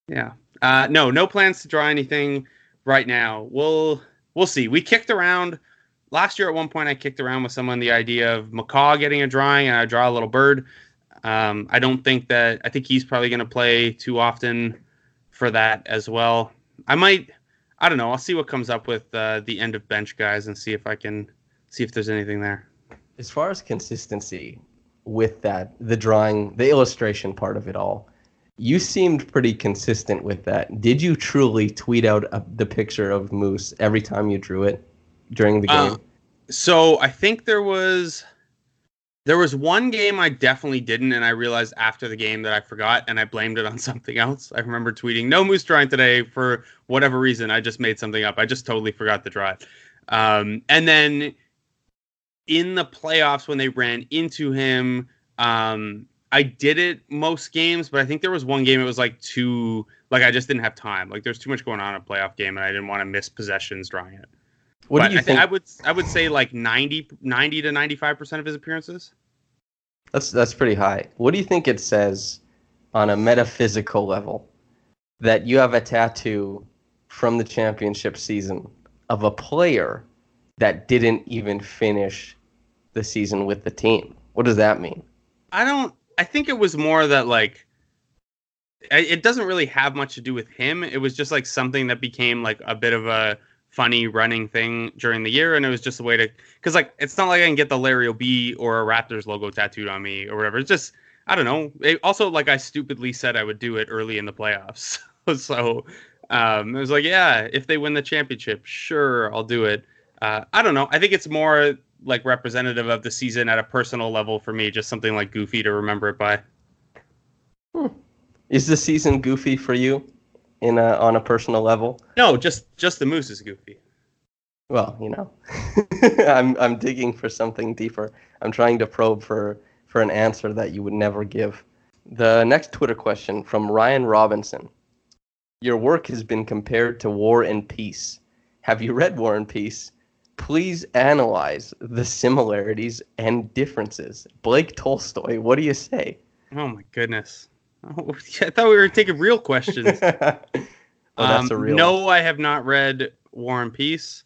Yeah. Uh, no, no plans to draw anything right now. We'll we'll see. We kicked around last year at one point. I kicked around with someone the idea of McCaw getting a drawing, and I draw a little bird. Um, I don't think that. I think he's probably going to play too often for that as well. I might. I don't know. I'll see what comes up with uh, the end of bench guys and see if I can see if there's anything there. As far as consistency with that, the drawing, the illustration part of it all, you seemed pretty consistent with that. Did you truly tweet out a, the picture of Moose every time you drew it during the game? Uh, So I think there was there was one game I definitely didn't, and I realized after the game that I forgot, and I blamed it on something else. I remember tweeting, "No moose drawing today for whatever reason." I just made something up. I just totally forgot the drive. Um, and then in the playoffs when they ran into him, um, I did it most games, but I think there was one game it was like too like I just didn't have time. Like there's too much going on in a playoff game, and I didn't want to miss possessions drawing it what but do you I, thi- think? I would I would say like 90, 90 to ninety five percent of his appearances. That's that's pretty high. What do you think it says on a metaphysical level that you have a tattoo from the championship season of a player that didn't even finish the season with the team? What does that mean? I don't. I think it was more that like it doesn't really have much to do with him. It was just like something that became like a bit of a funny running thing during the year, and it was just a way to because like it's not like I can get the Larry O'B or a Raptors logo tattooed on me or whatever. It's just I don't know. It, also, like I stupidly said I would do it early in the playoffs, so um, it was like yeah, if they win the championship, sure, I'll do it. Uh, I don't know. I think it's more like representative of the season at a personal level for me, just something like goofy to remember it by. Is the season goofy for you in a, on a personal level? No, just just the moose is goofy. Well, you know, I'm I'm digging for something deeper. I'm trying to probe for for an answer that you would never give. The next Twitter question from Ryan Robinson. Your work has been compared to War and Peace. Have you read War and Peace? Please analyze the similarities and differences. Blake Tolstoy, what do you say? Oh my goodness. Oh, I thought we were taking real questions. oh, that's Um, a real no, I have not read War and Peace.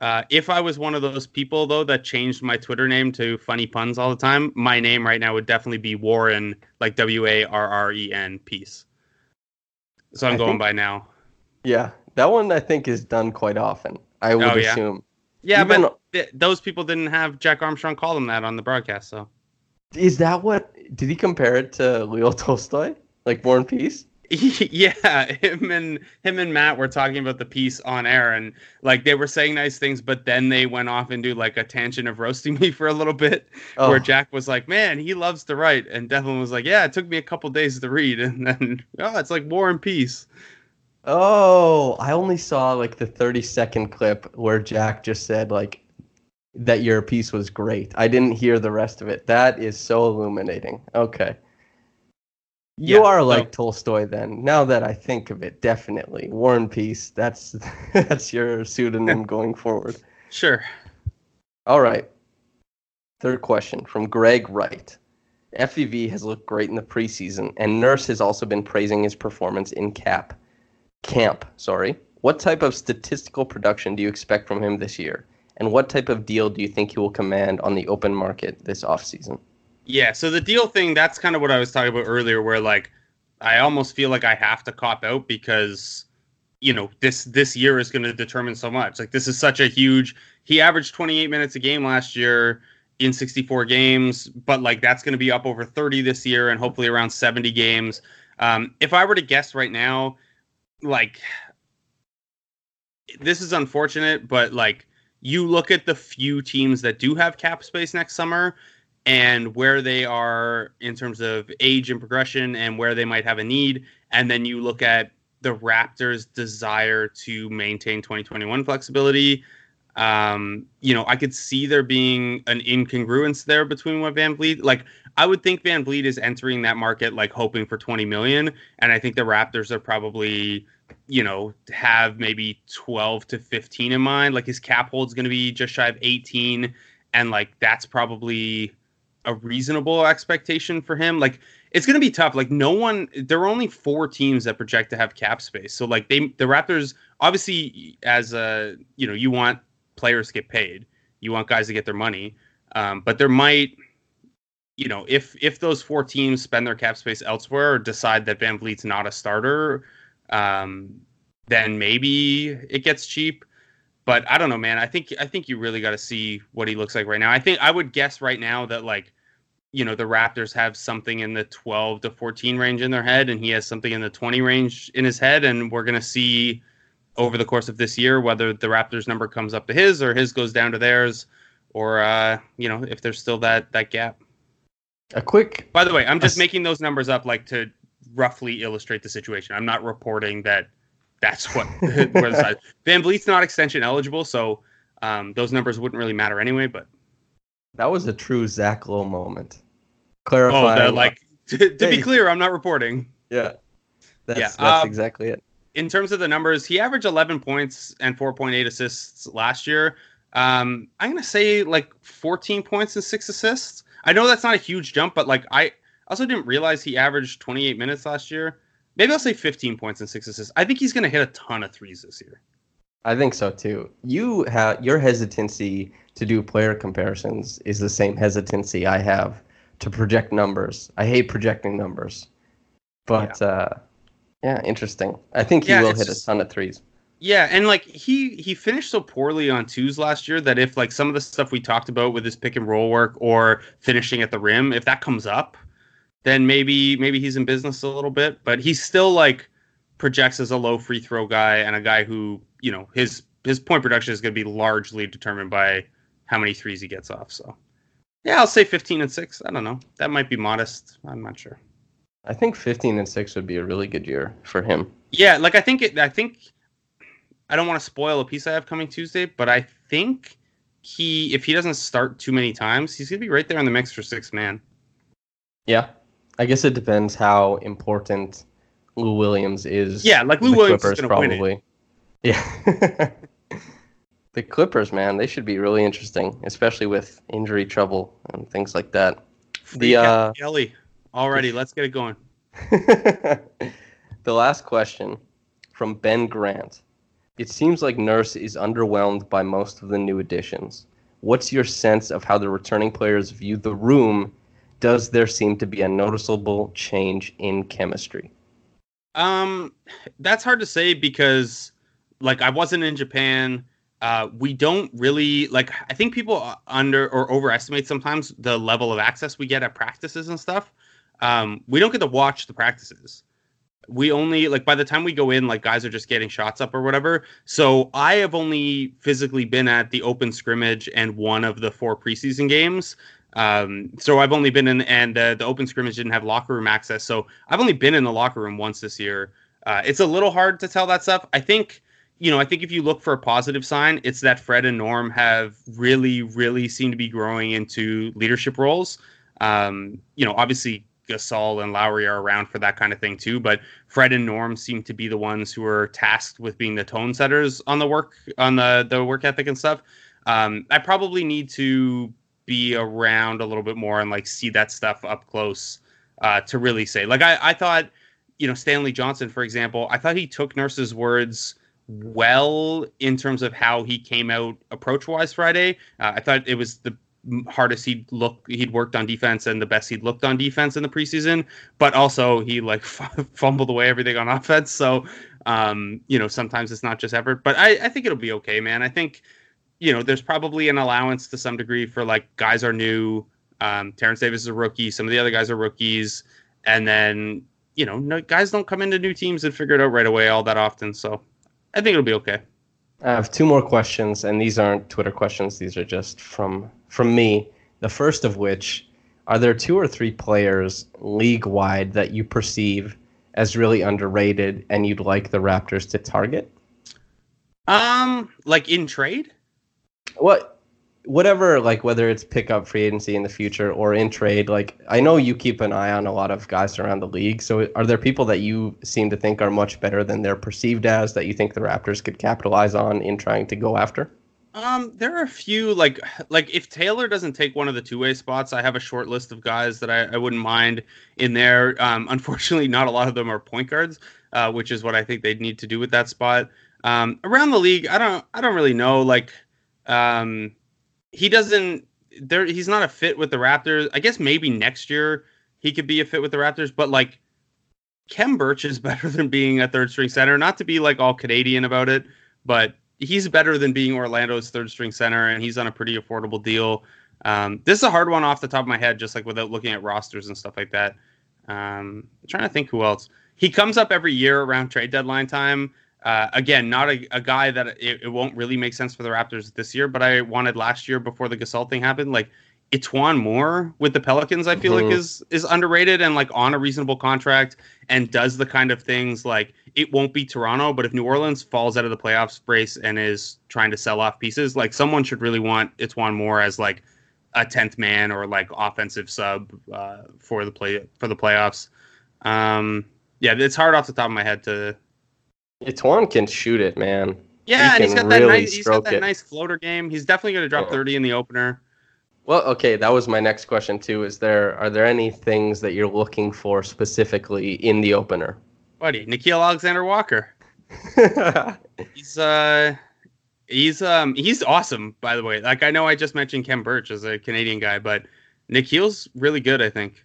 Uh, if I was one of those people though that changed my Twitter name to funny puns all the time, my name right now would definitely be Warren, like W A R R E N Peace. So I'm I going think- by now. Yeah, that one I think is done quite often. I would Oh, yeah? assume. Yeah, Even- but th- those people didn't have Jack Armstrong call them that on the broadcast. So Is that what? Did he compare it to Leo Tolstoy, like War and Peace? yeah, him and him and Matt were talking about the piece on air, and like they were saying nice things, but then they went off into like a tangent of roasting me for a little bit, Oh. where Jack was like, "Man, he loves to write," and Devlin was like, "Yeah, it took me a couple days to read," and then oh, it's like War and Peace. Oh, I only saw like the 30 second clip where Jack just said like that your piece was great. I didn't hear the rest of it. That is so illuminating. Okay. You Yeah, are like Tolstoy then. Now that I think of it, definitely. War and Peace. That's that's your pseudonym going forward. Sure. All right. Third question from Greg Wright. FEV has looked great in the preseason, and Nurse has also been praising his performance in cap. Camp, sorry. What type of statistical production do you expect from him this year? And what type of deal do you think he will command on the open market this offseason? Yeah, so the deal thing, that's kind of what I was talking about earlier, where like I almost feel like I have to cop out because you know this this year is going to determine so much. Like this is such a huge. He averaged 28 minutes a game last year in 64 games, but like that's going to be up over 30 this year and hopefully around 70 games. Um, if I were to guess right now, like this is unfortunate, but like you look at the few teams that do have cap space next summer and where they are in terms of age and progression and where they might have a need. And then you look at the Raptors' desire to maintain 2021 flexibility. Um, you know, I could see there being an incongruence there between what VanVleet like. I would think VanVleet is entering that market like hoping for 20 million, and I think the Raptors are probably, you know, have maybe 12 to 15 in mind. Like his cap hold's going to be just shy of 18, and like that's probably a reasonable expectation for him. Like it's going to be tough. Like no one, there are only four teams that project to have cap space. So like they, the Raptors, obviously, as a you know, you want players to get paid, you want guys to get their money, um, but there might, you know, if if those four teams spend their cap space elsewhere or decide that VanVleet's not a starter, um, then maybe it gets cheap. But I don't know, man. I think I think you really got to see what he looks like right now. I think I would guess right now that like you know the Raptors have something in the 12 to 14 range in their head, and he has something in the 20 range in his head, and we're gonna see over the course of this year whether the Raptors number comes up to his or his goes down to theirs, or uh, you know if there's still that that gap. A quick By the way, I'm just Yes. making those numbers up like to roughly illustrate the situation. I'm not reporting that that's what where the size. VanVleet's not extension eligible, so um, those numbers wouldn't really matter anyway. But that was a true Zach Lowe moment. oh, Clarifying the, like to, to be clear, I'm not reporting. Yeah. That's Yeah, that's um, exactly it. in terms of the numbers, he averaged 11 points and 4.8 assists last year. Um, I'm gonna say like 14 points and six assists. I know that's not a huge jump, but like I also didn't realize he averaged 28 minutes last year. Maybe I'll say 15 points and six assists. I think he's gonna hit a ton of threes this year. I think so too. You have your hesitancy to do player comparisons is the same hesitancy I have to project numbers. I hate projecting numbers. But uh yeah, interesting. I think he Yeah, will hit a ton of threes. Yeah, and like he he finished so poorly on twos last year that if like some of the stuff we talked about with his pick and roll work or finishing at the rim, if that comes up, then maybe maybe he's in business a little bit. But he's still like projects as a low free throw guy and a guy who you know his his point production is going to be largely determined by how many threes he gets off. So yeah, I'll say 15 and six. I don't know. That might be modest. I'm not sure. I think 15 and 6 would be a really good year for him. Yeah, like I think it. I think I don't want to spoil a piece I have coming Tuesday, but I think he, if he doesn't start too many times, he's gonna be right there in the mix for six man. Yeah. I guess it depends how important Lou Williams is. Yeah, like to Lou the Williams is Clippers, gonna win it. Yeah. the Clippers, man, they should be really interesting, especially with injury trouble and things like that. Free The uh, Kelly, already. Let's get it going. the last question from Ben Grant. It seems like Nurse is underwhelmed by most of the new additions. What's your sense of how the returning players view the room? Does there seem to be a noticeable change in chemistry? Um, that's hard to say because, like, I wasn't in Japan. Uh, we don't really like. I think people under or overestimate sometimes the level of access we get at practices and stuff. Um, we don't get to watch the practices. We only like by the time we go in, like guys are just getting shots up or whatever. So I have only physically been at the open scrimmage and one of the four preseason games. Um, so I've only been in, and uh, the open scrimmage didn't have locker room access. So I've only been in the locker room once this year. Uh, it's a little hard to tell that stuff. I think, you know, I think if you look for a positive sign, it's that Fred and Norm have really, really seemed to be growing into leadership roles. Um, you know, obviously Gasol and Lowry are around for that kind of thing too. But Fred and Norm seem to be the ones who are tasked with being the tone setters on the work on the the work ethic and stuff. Um, I probably need to be around a little bit more and like see that stuff up close uh, to really say. Like I, I thought, you know, Stanley Johnson, for example, I thought he took Nurse's words well in terms of how he came out approach wise Friday. Uh, I thought it was the hardest he'd look he'd worked on defense and the best he'd looked on defense in the preseason but also he like fumbled away everything on offense. So um you know sometimes it's not just effort but i i think it'll be okay man. I think you know there's probably an allowance to some degree for like guys are new. Um terence davis is a rookie. Some of the other guys are rookies. And then you know no, guys don't come into new teams and figure it out right away all that often. So i think it'll be okay. I have two more questions, and these aren't Twitter questions. These are just from from me. The first of which, are there two or three players league wide that you perceive as really underrated and you'd like the Raptors to target? Um, like in trade? What whatever like whether it's pickup free agency in the future or in trade like i know you keep an eye on a lot of guys around the league so are there people that you seem to think are much better than they're perceived as that you think the raptors could capitalize on in trying to go after um there are a few like like if taylor doesn't take one of the two-way spots i have a short list of guys that i, I wouldn't mind in there um unfortunately not a lot of them are point guards uh, which is what i think they'd need to do with that spot um around the league i don't i don't really know like um he doesn't there he's not a fit with the Raptors. I guess maybe next year he could be a fit with the Raptors, but like Khem Birch is better than being a third string center. Not to be like all Canadian about it, but he's better than being Orlando's third string center, and he's on a pretty affordable deal. Um, this is a hard one off the top of my head, just like without looking at rosters and stuff like that. Um, I'm trying to think who else. He comes up every year around trade deadline time. Uh, again, not a, a guy that it, it, won't really make sense for the Raptors this year, but I wanted last year before the Gasol thing happened. Like E'Twaun Moore with the Pelicans, I feel mm-hmm. like is is underrated and like on a reasonable contract and does the kind of things like it won't be Toronto, but if New Orleans falls out of the playoffs race and is trying to sell off pieces, like someone should really want E'Twaun Moore as like a tenth man or like offensive sub uh, for the play for the playoffs. Um, yeah, it's hard off the top of my head to E'Twaun can shoot it, man. Yeah, he and he's got that nice. He's got that it. nice floater game. He's definitely going to drop thirty in the opener. Well, okay, that was my next question too. Is there are there any things that you're looking for specifically in the opener? Buddy, Nickeil Alexander Walker. he's uh he's um he's awesome by the way. Like I know I just mentioned Khem Birch as a Canadian guy, but Nickeil's really good, I think.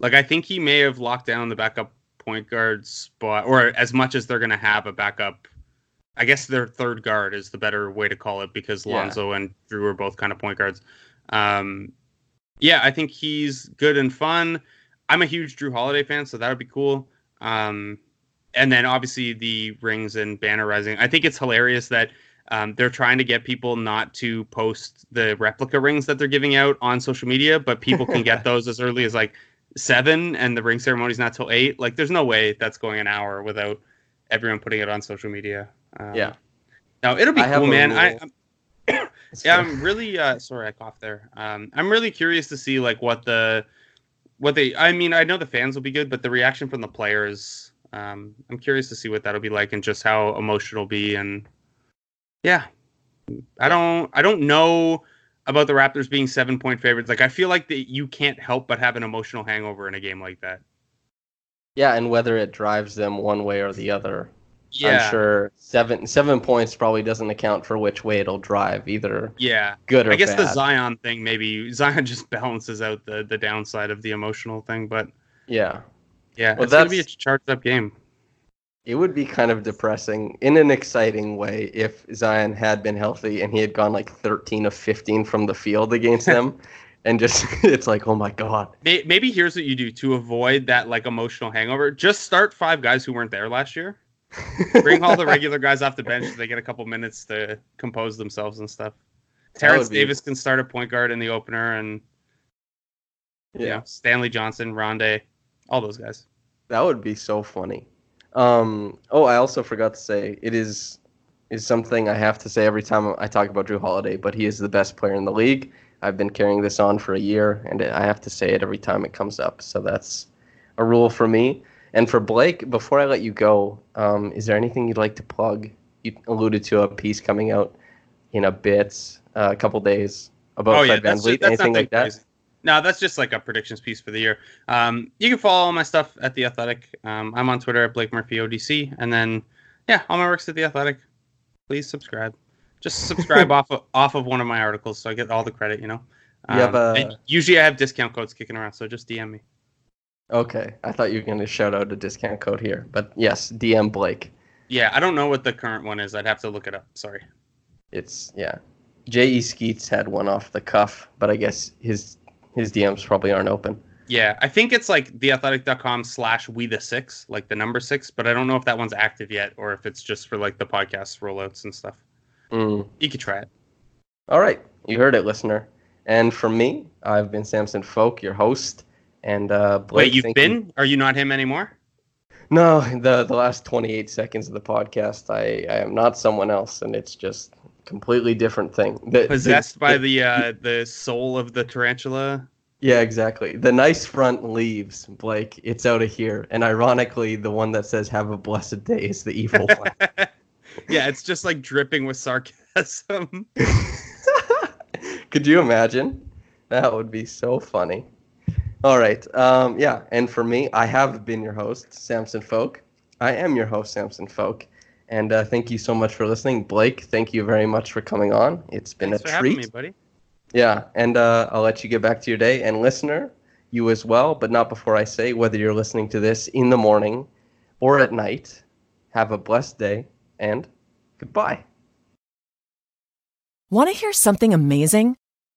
Like I think he may have locked down the backup point guard spot, or as much as they're going to have a backup. I guess their third guard is the better way to call it because Lonzo yeah. and Jrue are both kind of point guards. Um, yeah, I think he's good and fun. I'm a huge Jrue Holiday fan, so that would be cool. Um, and then obviously the rings and banner rising. I think it's hilarious that um, they're trying to get people not to post the replica rings that they're giving out on social media, but people can get those as early as like seven and the ring ceremony's not till eight. Like, there's no way that's going an hour without everyone putting it on social media. Um, yeah. No, it'll be I cool, man. I, I'm, yeah, I'm really uh, sorry I coughed there. Um, I'm really curious to see like what the what they. I mean, I know the fans will be good, but the reaction from the players. Um, I'm curious to see what that'll be like and just how emotional be and yeah. I don't I don't know about the Raptors being seven point favorites. Like I feel like that you can't help but have an emotional hangover in a game like that. Yeah, and whether it drives them one way or the other. Yeah. I'm sure seven seven points probably doesn't account for which way it'll drive either. Yeah. Good or I guess bad. the Zion thing maybe Zion just balances out the the downside of the emotional thing, but yeah. Yeah, well, it's gonna be a charged up game. It would be kind of depressing in an exciting way if Zion had been healthy and he had gone like 13 of 15 from the field against them. and just it's like oh my god maybe here's what you do to avoid that like emotional hangover just start five guys who weren't there last year bring all the regular guys off the bench so they get a couple minutes to compose themselves and stuff terence be... davis can start a point guard in the opener and yeah you know, stanley johnson Rondae, all those guys that would be so funny um, oh, I also forgot to say it is is something I have to say every time I talk about Jrue Holiday, but he is the best player in the league. I've been carrying this on for a year, and I have to say it every time it comes up. So that's a rule for me. And for Blake, before I let you go, um, is there anything you'd like to plug? You alluded to a piece coming out in a bit, uh, a couple days about oh yeah, Fred Van that's, just, anything like that? crazy. No, that's just like a predictions piece for the year. Um, you can follow all my stuff at the Athletic. Um, I'm on Twitter at Blake Murphy ODC, and then yeah, all my works at the Athletic. Please subscribe. Just subscribe off of, off of one of my articles, so I get all the credit. You know. You have Um, a- usually I have discount codes kicking around, so just DM me. Okay, I thought you were going to shout out a discount code here, but yes, DM Blake. Yeah, I don't know what the current one is. I'd have to look it up. Sorry. It's yeah. J.E. Skeets had one off the cuff, but I guess his his DMs probably aren't open. Yeah, I think it's like theathletic.com slash we the six, like the number six, but I don't know if that one's active yet or if it's just for like the podcast rollouts and stuff. Mm. You could try it. All right, you heard it, listener. And for me, I've been Samson Folk, your host, and uh, Blake. Wait, you've been? you- Are you not him anymore? No, the the last 28 seconds of the podcast, I I am not someone else, and it's just completely different thing. The- the- Possessed by the- the uh the soul of the tarantula. Yeah, exactly. The nice front leaves, Blake. It's out of here. And ironically, the one that says "Have a blessed day" is the evil one. yeah, it's just like dripping with sarcasm. Could you imagine? That would be so funny. All right. Um, yeah. And for me, I have been your host, Samson Folk. I am your host, Samson Folk. And uh, thank you so much for listening. Blake, thank you very much for coming on. It's been Thanks a for treat. having me, buddy. Yeah, and uh, I'll let you get back to your day. And listener, you as well, but not before I say whether you're listening to this in the morning or at night. Have a blessed day and goodbye. Want to hear something amazing?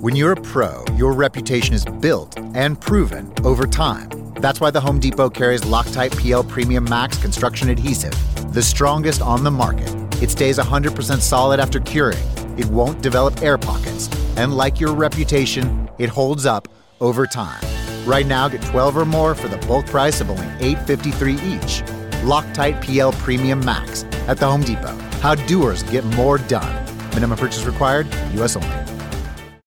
When you're a pro, your reputation is built and proven over time. That's why the Home Depot carries Loctite PL Premium Max construction adhesive, the strongest on the market. It stays 100% solid after curing. It won't develop air pockets. And like your reputation, it holds up over time. Right now, get 12 or more for the bulk price of only $8.53 each. Loctite PL Premium Max at the Home Depot. How doers get more done. Minimum purchase required, U.S. only.